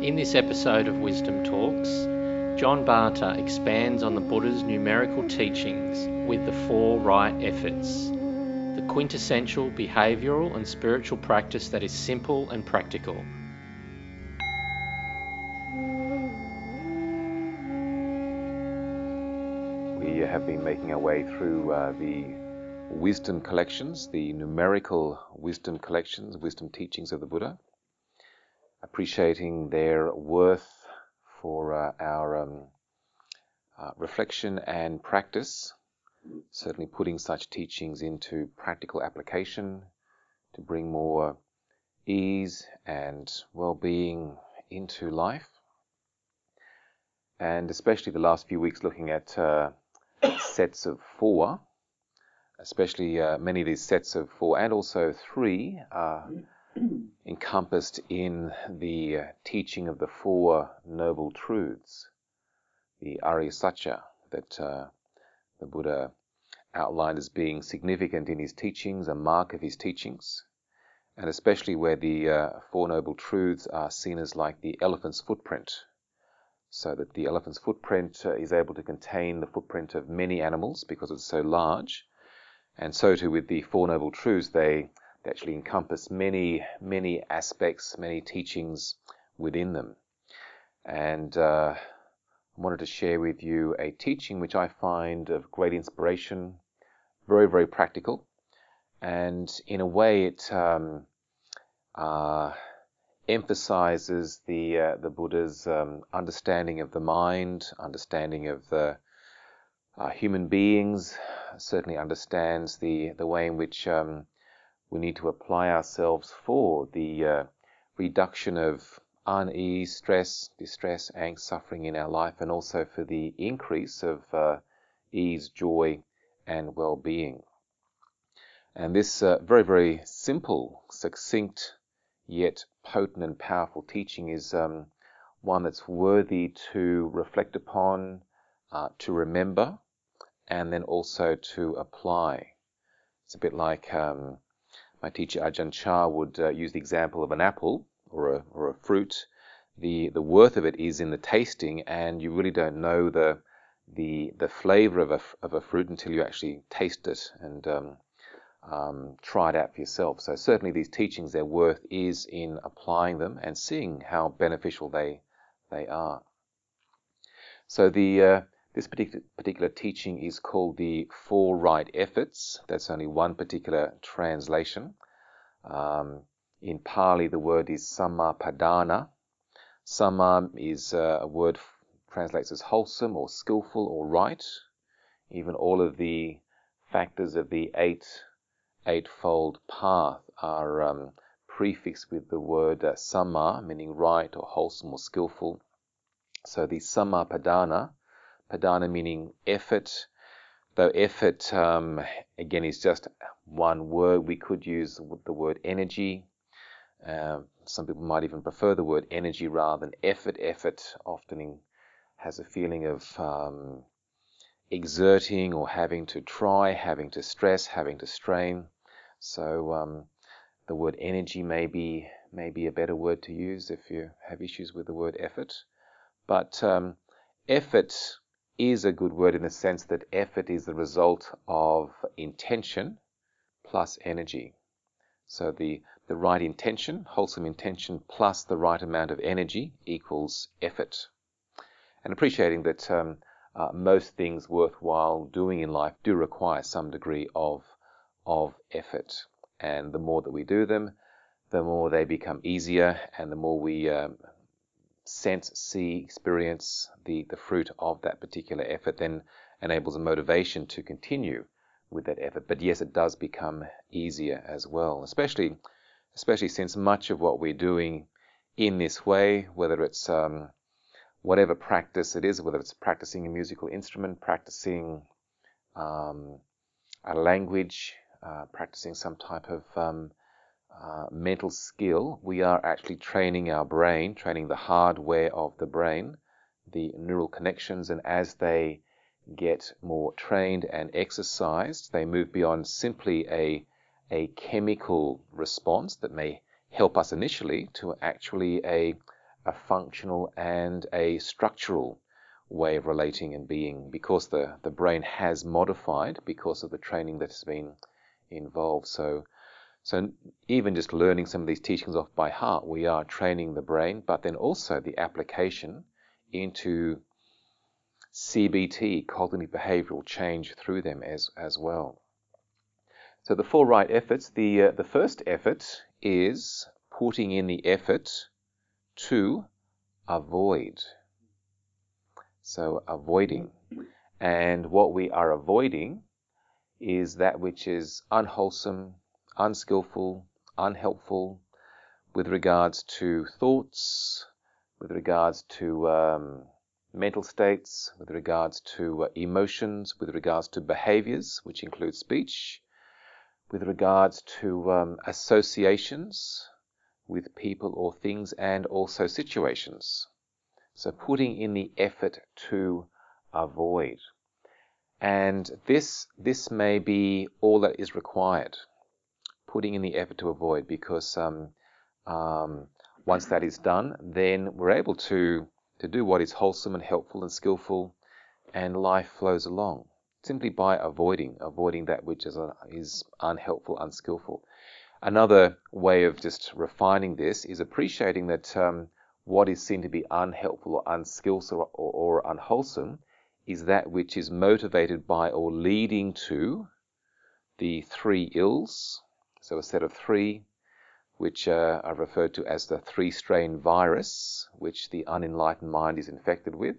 In this episode of Wisdom Talks, John Barter expands on the Buddha's numerical teachings with the four right efforts, the quintessential behavioral and spiritual practice that is simple and practical. We have been making our way through uh, the wisdom collections, the numerical wisdom collections, wisdom teachings of the Buddha, appreciating their worth for uh, our um, uh, reflection and practice, certainly putting such teachings into practical application to bring more ease and well-being into life. And especially the last few weeks looking at uh, sets of four, especially uh, many of these sets of four and also three are encompassed in the uh, teaching of the four noble truths, the Arya that uh, the Buddha outlined as being significant in his teachings, a mark of his teachings, and especially where the uh, Four Noble Truths are seen as like the elephant's footprint, so that the elephant's footprint uh, is able to contain the footprint of many animals because it's so large, and so too with the Four Noble Truths, they actually encompass many, many aspects, many teachings within them. And uh, I wanted to share with you a teaching which I find of great inspiration, very, very practical, and in a way it um, uh, emphasizes the uh, the Buddha's um, understanding of the mind, understanding of the uh, human beings, certainly understands the the way in which um, we need to apply ourselves for the uh, reduction of unease, stress, distress, angst, suffering in our life, and also for the increase of uh, ease, joy, and well-being. And this uh, very, very simple, succinct, yet potent and powerful teaching is um, one that's worthy to reflect upon, uh, to remember, and then also to apply. It's a bit like um, my teacher Ajahn Chah would uh, use the example of an apple or a, or a fruit. The, the worth of it is in the tasting, and you really don't know the, the, the flavor of a, of a fruit until you actually taste it and um, um, try it out for yourself. So certainly these teachings, their worth is in applying them and seeing how beneficial they, they are. So the, uh, this particular, teaching is called the Four Right Efforts. That's only one particular translation. Um, in Pali, the word is Sammappadhana. Samma is uh, a word translates as wholesome or skillful or right. Even all of the factors of the eight eightfold path are um, prefixed with the word uh, samma, meaning right or wholesome or skillful. So the Sammappadhana Padhana meaning effort, though effort um, again is just one word. We could use the word energy. Uh, some people might even prefer the word energy rather than effort. Effort often has a feeling of um, exerting or having to try, having to stress, having to strain. So um, the word energy may be, may be a better word to use if you have issues with the word effort. But um, effort is a good word in the sense that effort is the result of intention plus energy. So the, the right intention, wholesome intention, plus the right amount of energy equals effort. And appreciating that um, uh, most things worthwhile doing in life do require some degree of, of effort. And the more that we do them, the more they become easier and the more we um, sense, see, experience the, the fruit of that particular effort, then enables a motivation to continue with that effort. But yes, it does become easier as well, especially especially since much of what we're doing in this way, whether it's um, whatever practice it is, whether it's practicing a musical instrument, practicing um, a language, uh, practicing some type of um, uh, mental skill, we are actually training our brain, training the hardware of the brain, the neural connections, and as they get more trained and exercised, they move beyond simply a, a chemical response that may help us initially to actually a, a functional and a structural way of relating and being because the, the brain has modified because of the training that's been involved. So, so even just learning some of these teachings off by heart, we are training the brain, but then also the application into CBT, cognitive behavioral change through them as, as well. So the four right efforts, the, uh, the first effort is putting in the effort to avoid. So avoiding. And what we are avoiding is that which is unwholesome, unskillful, unhelpful with regards to thoughts, with regards to um, mental states, with regards to uh, emotions, with regards to behaviors, which include speech, with regards to um, associations with people or things, and also situations. So putting in the effort to avoid. And this, this may be all that is required. Putting in the effort to avoid, because um, um, once that is done, then we're able to to do what is wholesome and helpful and skillful, and life flows along simply by avoiding, avoiding that which is, uh, is unhelpful, unskillful. Another way of just refining this is appreciating that um, what is seen to be unhelpful or unskillful or, or, or unwholesome is that which is motivated by or leading to the three ills. So a set of three which uh, are referred to as the three strain virus, which the unenlightened mind is infected with.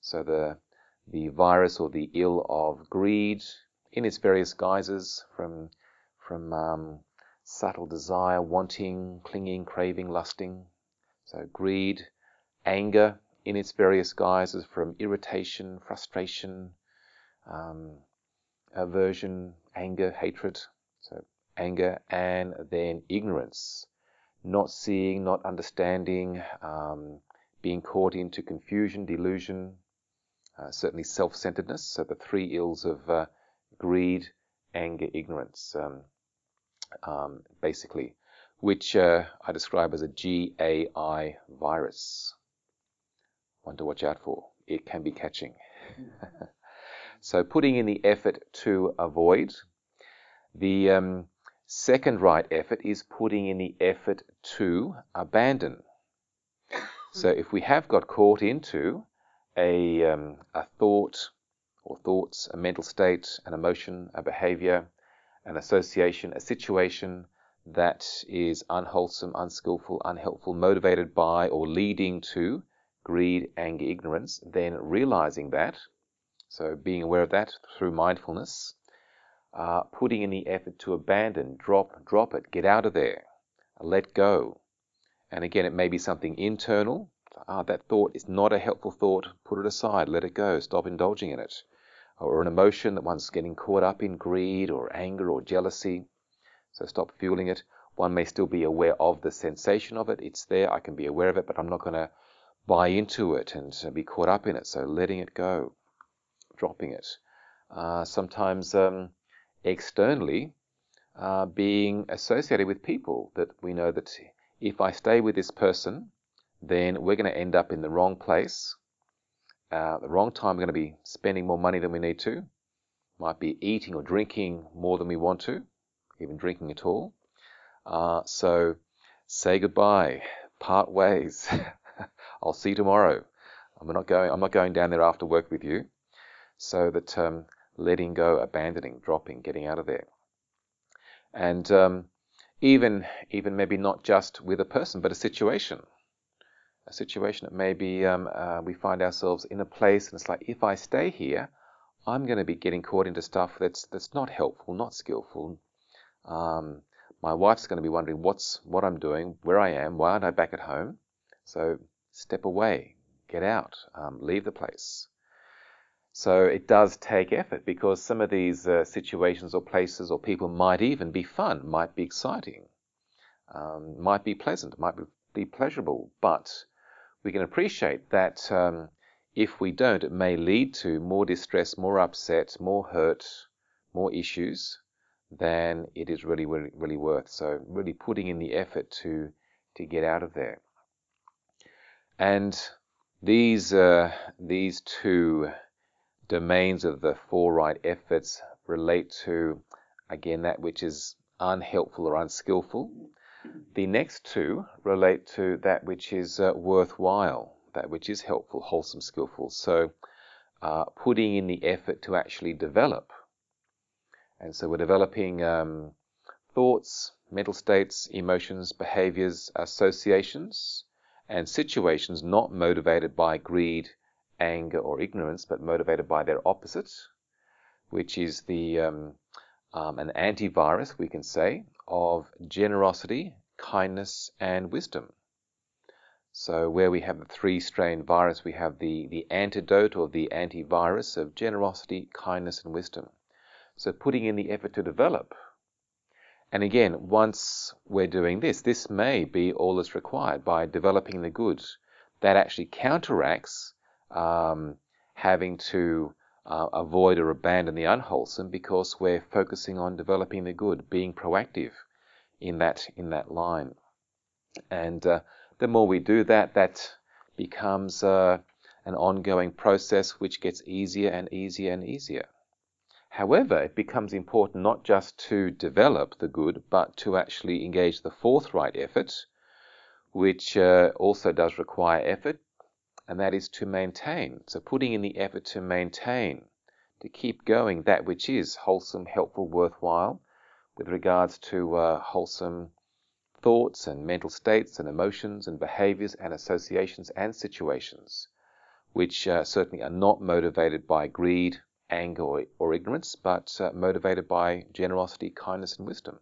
So the, the virus or the ill of greed in its various guises from, from um, subtle desire, wanting, clinging, craving, lusting. So greed, anger in its various guises from irritation, frustration, um, aversion, anger, hatred. So anger, and then ignorance. Not seeing, not understanding, um, being caught into confusion, delusion, uh, certainly self centeredness. So the three ills of uh, greed, anger, ignorance, um, um, basically, which uh, I describe as a GAI virus. One to watch out for. It can be catching. so putting in the effort to avoid. The um, Second right effort is putting in the effort to abandon. So if we have got caught into a, um, a thought or thoughts, a mental state, an emotion, a behavior, an association, a situation that is unwholesome, unskillful, unhelpful, motivated by or leading to greed, anger, ignorance, then realizing that, so being aware of that through mindfulness, uh, putting in the effort to abandon, drop, drop it, get out of there, let go. And again, it may be something internal. Ah, that thought is not a helpful thought. Put it aside, let it go, stop indulging in it. Or an emotion that one's getting caught up in greed or anger or jealousy. So stop fueling it. One may still be aware of the sensation of it. It's there. I can be aware of it, but I'm not going to buy into it and be caught up in it. So letting it go, dropping it. Uh, sometimes um, externally uh, being associated with people that we know that if I stay with this person, then we're going to end up in the wrong place, uh, the wrong time. We're going to be spending more money than we need to, might be eating or drinking more than we want to, even drinking at all. Uh, so say goodbye, part ways. I'll see you tomorrow. I'm not going. I'm not going down there after work with you, so that um, letting go, abandoning, dropping, getting out of there. And um, even even maybe not just with a person, but a situation. A situation that maybe um, uh, we find ourselves in a place, and it's like, if I stay here, I'm going to be getting caught into stuff that's that's not helpful, not skillful. Um, my wife's going to be wondering what's what I'm doing, where I am, why aren't I back at home? So step away, get out, um, leave the place. So it does take effort because some of these uh, situations or places or people might even be fun, might be exciting, um, might be pleasant, might be pleasurable, but we can appreciate that um, if we don't, it may lead to more distress, more upset, more hurt, more issues than it is really, really, really worth. So really putting in the effort to to get out of there. And these, uh, these two domains of the four right efforts relate to, again, that which is unhelpful or unskillful. The next two relate to that which is uh, worthwhile, that which is helpful, wholesome, skillful. So, uh, putting in the effort to actually develop. And so, we're developing um, thoughts, mental states, emotions, behaviors, associations, and situations not motivated by greed, anger, or ignorance, but motivated by their opposite, which is the um, um, an antivirus, we can say, of generosity, kindness, and wisdom. So where we have the three-strain virus, we have the, the antidote or the antivirus of generosity, kindness, and wisdom. So putting in the effort to develop. And again, once we're doing this, this may be all that's required by developing the good. That actually counteracts um, having to uh, avoid or abandon the unwholesome because we're focusing on developing the good, being proactive in that in that line. And uh, the more we do that, that becomes uh, an ongoing process which gets easier and easier and easier. However, it becomes important not just to develop the good, but to actually engage the fourth right effort, which uh, also does require effort, and that is to maintain. So putting in the effort to maintain, to keep going that which is wholesome, helpful, worthwhile, with regards to uh, wholesome thoughts and mental states and emotions and behaviors and associations and situations, which uh, certainly are not motivated by greed, anger, or, or ignorance, but uh, motivated by generosity, kindness, and wisdom.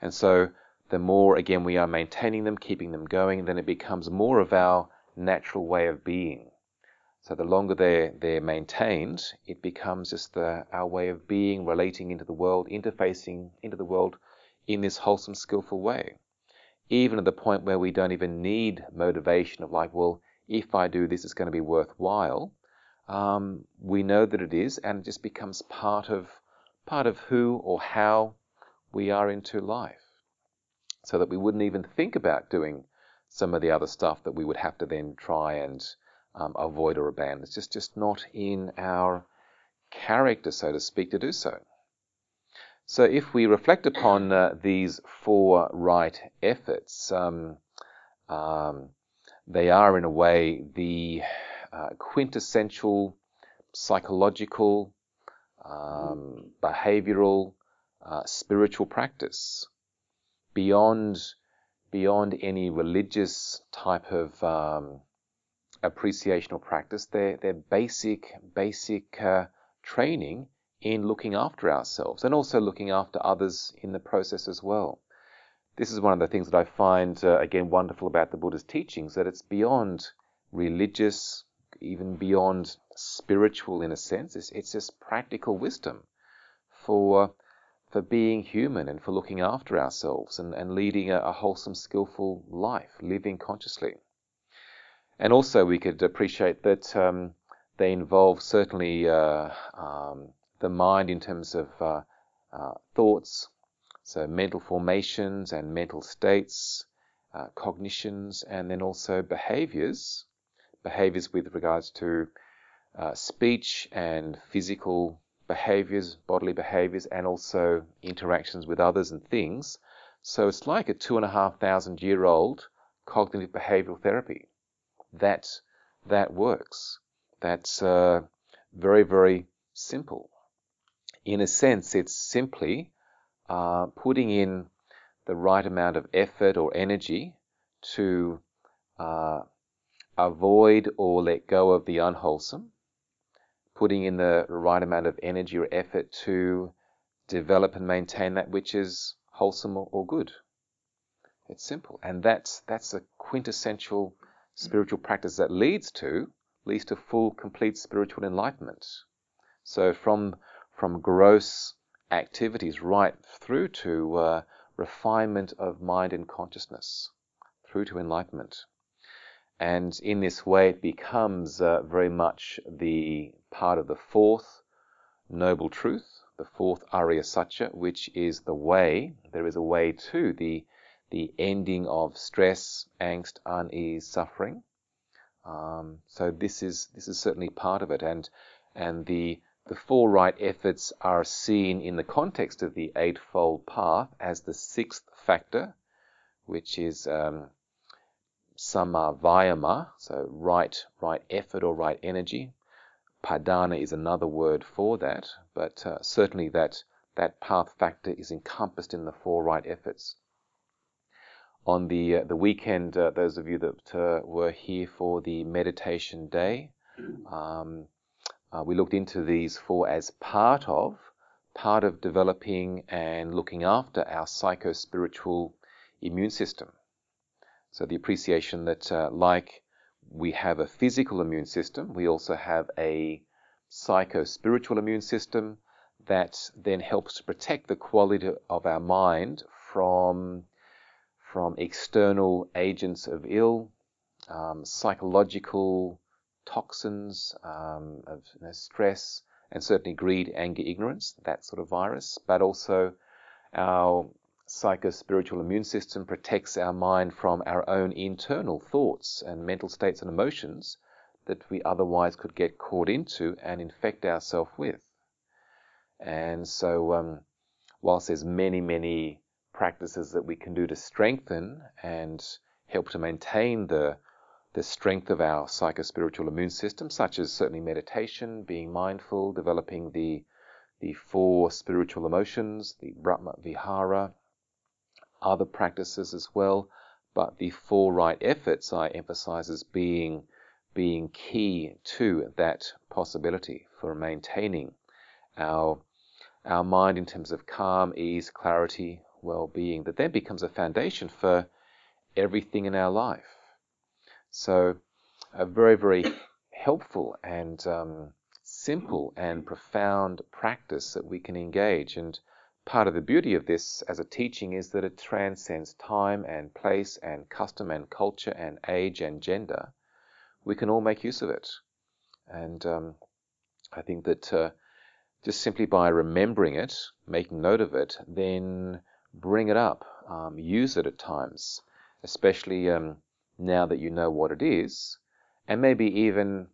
And so, the more, again, we are maintaining them, keeping them going, then it becomes more of our natural way of being. So the longer they're, they're maintained, it becomes just the, our way of being, relating into the world, interfacing into the world in this wholesome, skillful way. Even at the point where we don't even need motivation of like, well, if I do this, it's going to be worthwhile. Um, we know that it is, and it just becomes part of part of who or how we are into life, so that we wouldn't even think about doing some of the other stuff that we would have to then try and um, avoid or abandon. It's just, just not in our character, so to speak, to do so. So if we reflect upon uh, these four right efforts, um, um, they are in a way the uh, quintessential psychological, um, behavioral, uh, spiritual practice beyond beyond any religious type of um, appreciation or practice. They're, they're basic, basic uh, training in looking after ourselves and also looking after others in the process as well. This is one of the things that I find, uh, again, wonderful about the Buddha's teachings, that it's beyond religious, even beyond spiritual in a sense. It's, it's just practical wisdom for for being human and for looking after ourselves and, and leading a, a wholesome, skillful life, living consciously. And also, we could appreciate that um, they involve certainly uh, um, the mind in terms of uh, uh, thoughts, so mental formations and mental states, uh, cognitions, and then also behaviors, behaviors with regards to uh, speech and physical behaviors, bodily behaviors, and also interactions with others and things. So it's like a two and a half thousand year old cognitive behavioral therapy. That that works. That's uh, very very simple. In a sense, it's simply uh, putting in the right amount of effort or energy to uh, avoid or let go of the unwholesome putting in the right amount of energy or effort to develop and maintain that which is wholesome or, good. It's simple. And that's, that's a quintessential spiritual practice that leads to, leads to full, complete spiritual enlightenment. So from, from gross activities right through to uh, refinement of mind and consciousness, through to enlightenment. And in this way, it becomes uh, very much the part of the fourth noble truth, the fourth Arya Satya, which is the way. There is a way to the the ending of stress, angst, unease, suffering. Um, so this is this is certainly part of it, and and the the four right efforts are seen in the context of the Eightfold Path as the sixth factor, which is um, Samma Vayama, so right right effort or right energy. Padhana is another word for that, but uh, certainly that that path factor is encompassed in the four right efforts on the uh, the weekend, uh, those of you that uh, were here for the meditation day, um, uh, we looked into these four as part of part of developing and looking after our psycho spiritual immune system. So the appreciation that, uh, like we have a physical immune system, we also have a psycho spiritual immune system that then helps to protect the quality of our mind from from external agents of ill, um, psychological toxins um, of you know, stress, and certainly greed, anger, ignorance, that sort of virus, but also our psycho-spiritual immune system protects our mind from our own internal thoughts and mental states and emotions that we otherwise could get caught into and infect ourselves with. And so, um, whilst there's many, many practices that we can do to strengthen and help to maintain the the strength of our psycho-spiritual immune system, such as certainly meditation, being mindful, developing the the four spiritual emotions, the Brahma Vihara, other practices as well, but the four right efforts I emphasize as being being key to that possibility for maintaining our our mind in terms of calm, ease, clarity, well being that then becomes a foundation for everything in our life. So, a very, very helpful and um, simple and profound practice that we can engage. And part of the beauty of this as a teaching is that it transcends time and place and custom and culture and age and gender. We can all make use of it. And um, I think that uh, just simply by remembering it, making note of it, then bring it up, um, use it at times, especially um, now that you know what it is, and maybe even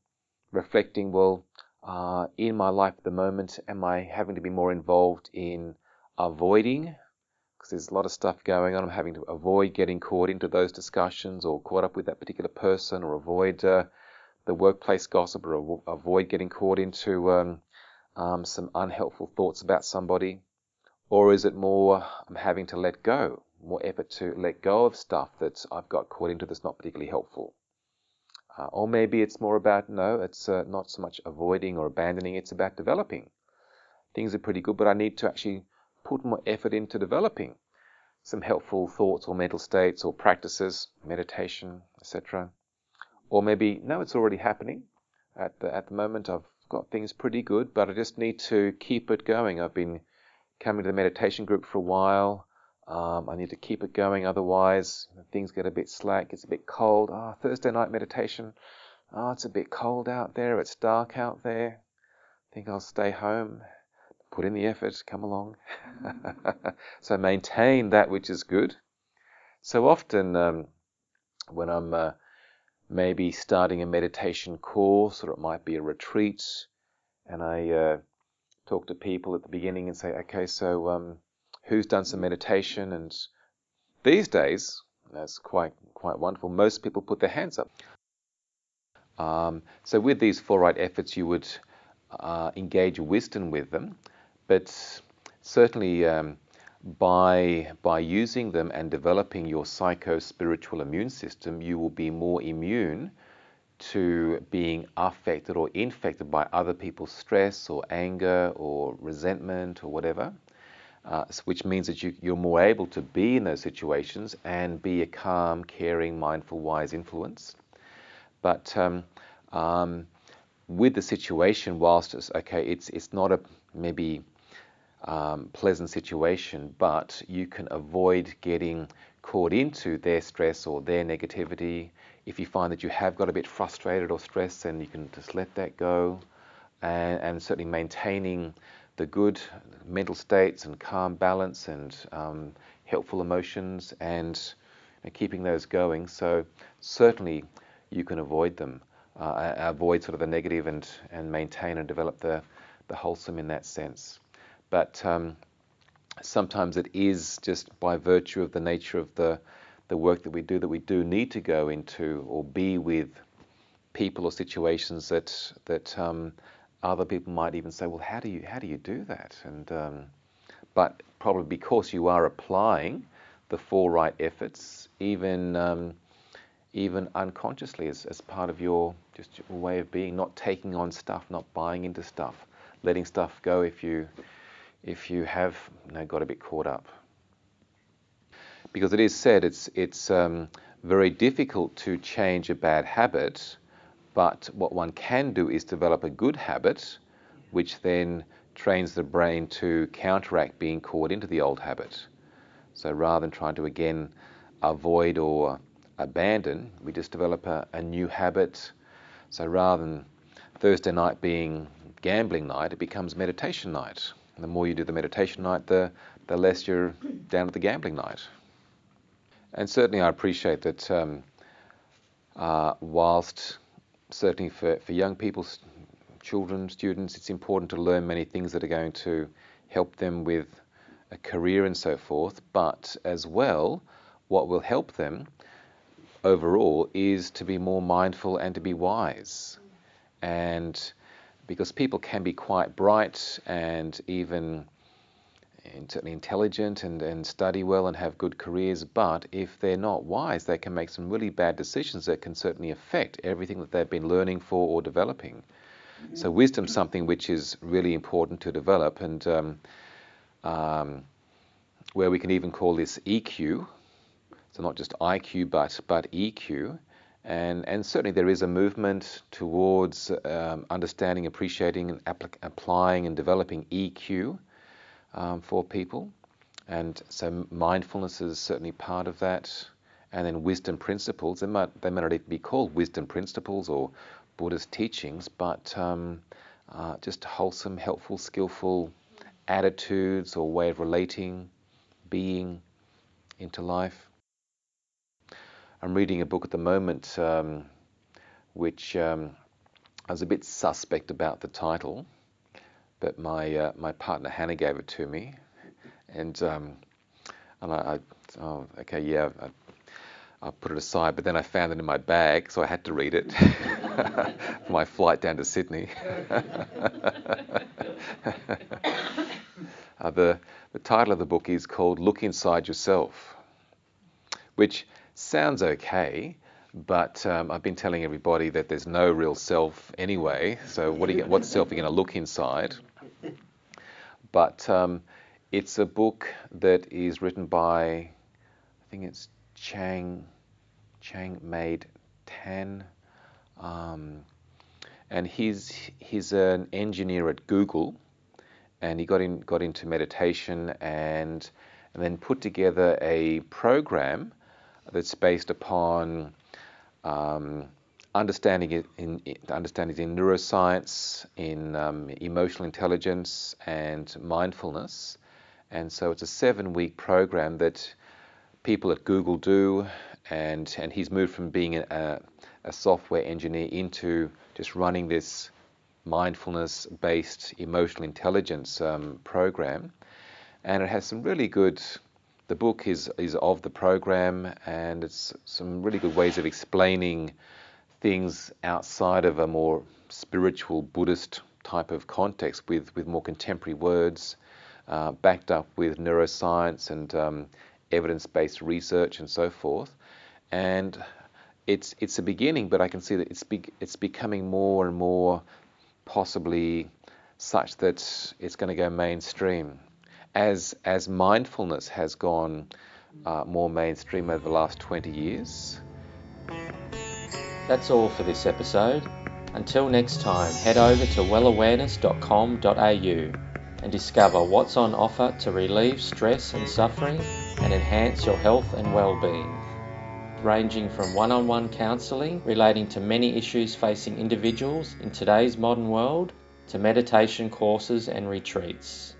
reflecting, well, uh, in my life at the moment, am I having to be more involved in avoiding? Because there's a lot of stuff going on. I'm having to avoid getting caught into those discussions or caught up with that particular person or avoid uh, the workplace gossip or avoid getting caught into um, um, some unhelpful thoughts about somebody. Or is it more I'm having to let go, more effort to let go of stuff that I've got caught into that's not particularly helpful? Uh, or maybe it's more about no, it's uh, not so much avoiding or abandoning, it's about developing. Things are pretty good, but I need to actually put more effort into developing some helpful thoughts or mental states or practices, meditation, etc. Or maybe no, it's already happening. At the at the moment, I've got things pretty good, but I just need to keep it going. I've been coming to the meditation group for a while. Um, I need to keep it going, otherwise things get a bit slack. It's a bit cold. Ah, oh, Thursday night meditation. Ah, oh, it's a bit cold out there. It's dark out there. I think I'll stay home. Put in the effort. Come along. so maintain that which is good. So often, um, when I'm uh, maybe starting a meditation course, or it might be a retreat, and I uh, talk to people at the beginning and say, okay, so um, who's done some meditation? And these days, that's quite quite wonderful. Most people put their hands up. Um, so with these four right efforts, you would uh, engage wisdom with them, but certainly um, by by using them and developing your psycho spiritual immune system, you will be more immune to being affected or infected by other people's stress or anger or resentment or whatever, uh, which means that you, you're more able to be in those situations and be a calm, caring, mindful, wise influence. But um, um, with the situation, whilst it's okay, it's it's not a maybe um, pleasant situation, but you can avoid getting caught into their stress or their negativity if you find that you have got a bit frustrated or stressed, then you can just let that go. And, and certainly maintaining the good mental states and calm balance and um, helpful emotions and you know, keeping those going. So certainly you can avoid them, uh, avoid sort of the negative and, and maintain and develop the, the wholesome in that sense. But um, sometimes it is just by virtue of the nature of the, the work that we do that we do need to go into or be with people or situations that that um, other people might even say, well, how do you how do you do that? And um, but probably because you are applying the four right efforts, even um, even unconsciously as, as part of your just your way of being, not taking on stuff, not buying into stuff, letting stuff go if you if you have you know, got a bit caught up. Because it is said it's it's um, very difficult to change a bad habit, but what one can do is develop a good habit, which then trains the brain to counteract being caught into the old habit. So rather than trying to again avoid or abandon, we just develop a, a new habit. So rather than Thursday night being gambling night, it becomes meditation night. And the more you do the meditation night, the, the less you're down at the gambling night. And certainly, I appreciate that um, uh, whilst certainly for, for young people, children, students, it's important to learn many things that are going to help them with a career and so forth, but as well, what will help them overall is to be more mindful and to be wise. And because people can be quite bright and even certainly intelligent and, and study well and have good careers, but if they're not wise, they can make some really bad decisions that can certainly affect everything that they've been learning for or developing. So wisdom's something which is really important to develop, and um, um, where we can even call this EQ, so not just IQ but but EQ, and and certainly there is a movement towards um, understanding, appreciating, and applying and developing EQ um, for people, and so mindfulness is certainly part of that. And then wisdom principles, they might they might not even be called wisdom principles or Buddhist teachings, but um, uh, just wholesome, helpful, skillful attitudes or way of relating, being into life. I'm reading a book at the moment um, which um, I was a bit suspect about the title, but my uh, my partner Hannah gave it to me, and um, and I, I, oh okay yeah I, I put it aside, but then I found it in my bag, so I had to read it for my flight down to Sydney. uh, the the title of the book is called Look Inside Yourself, which sounds okay, but um, I've been telling everybody that there's no real self anyway. So what, you, what self are you going to look inside? But um, it's a book that is written by, I think it's Chang, Chang Made Tan, um, and he's he's an engineer at Google, and he got in got into meditation and and then put together a program that's based upon um, understanding it in, in in neuroscience, in um, emotional intelligence, and mindfulness. And so it's a seven-week program that people at Google do, and and he's moved from being a, a software engineer into just running this mindfulness-based emotional intelligence um, program, and it has some really good the book is, is of the program and it's some really good ways of explaining things outside of a more spiritual Buddhist type of context with, with more contemporary words, uh, backed up with neuroscience and um, evidence based research and so forth. And it's, it's a beginning, but I can see that it's, be, it's becoming more and more possibly such that it's going to go mainstream as as mindfulness has gone uh, more mainstream over the last 20 years. That's all for this episode. Until next time, head over to wellawareness.com.au and discover what's on offer to relieve stress and suffering and enhance your health and well-being. Ranging from one-on-one counselling relating to many issues facing individuals in today's modern world to meditation courses and retreats.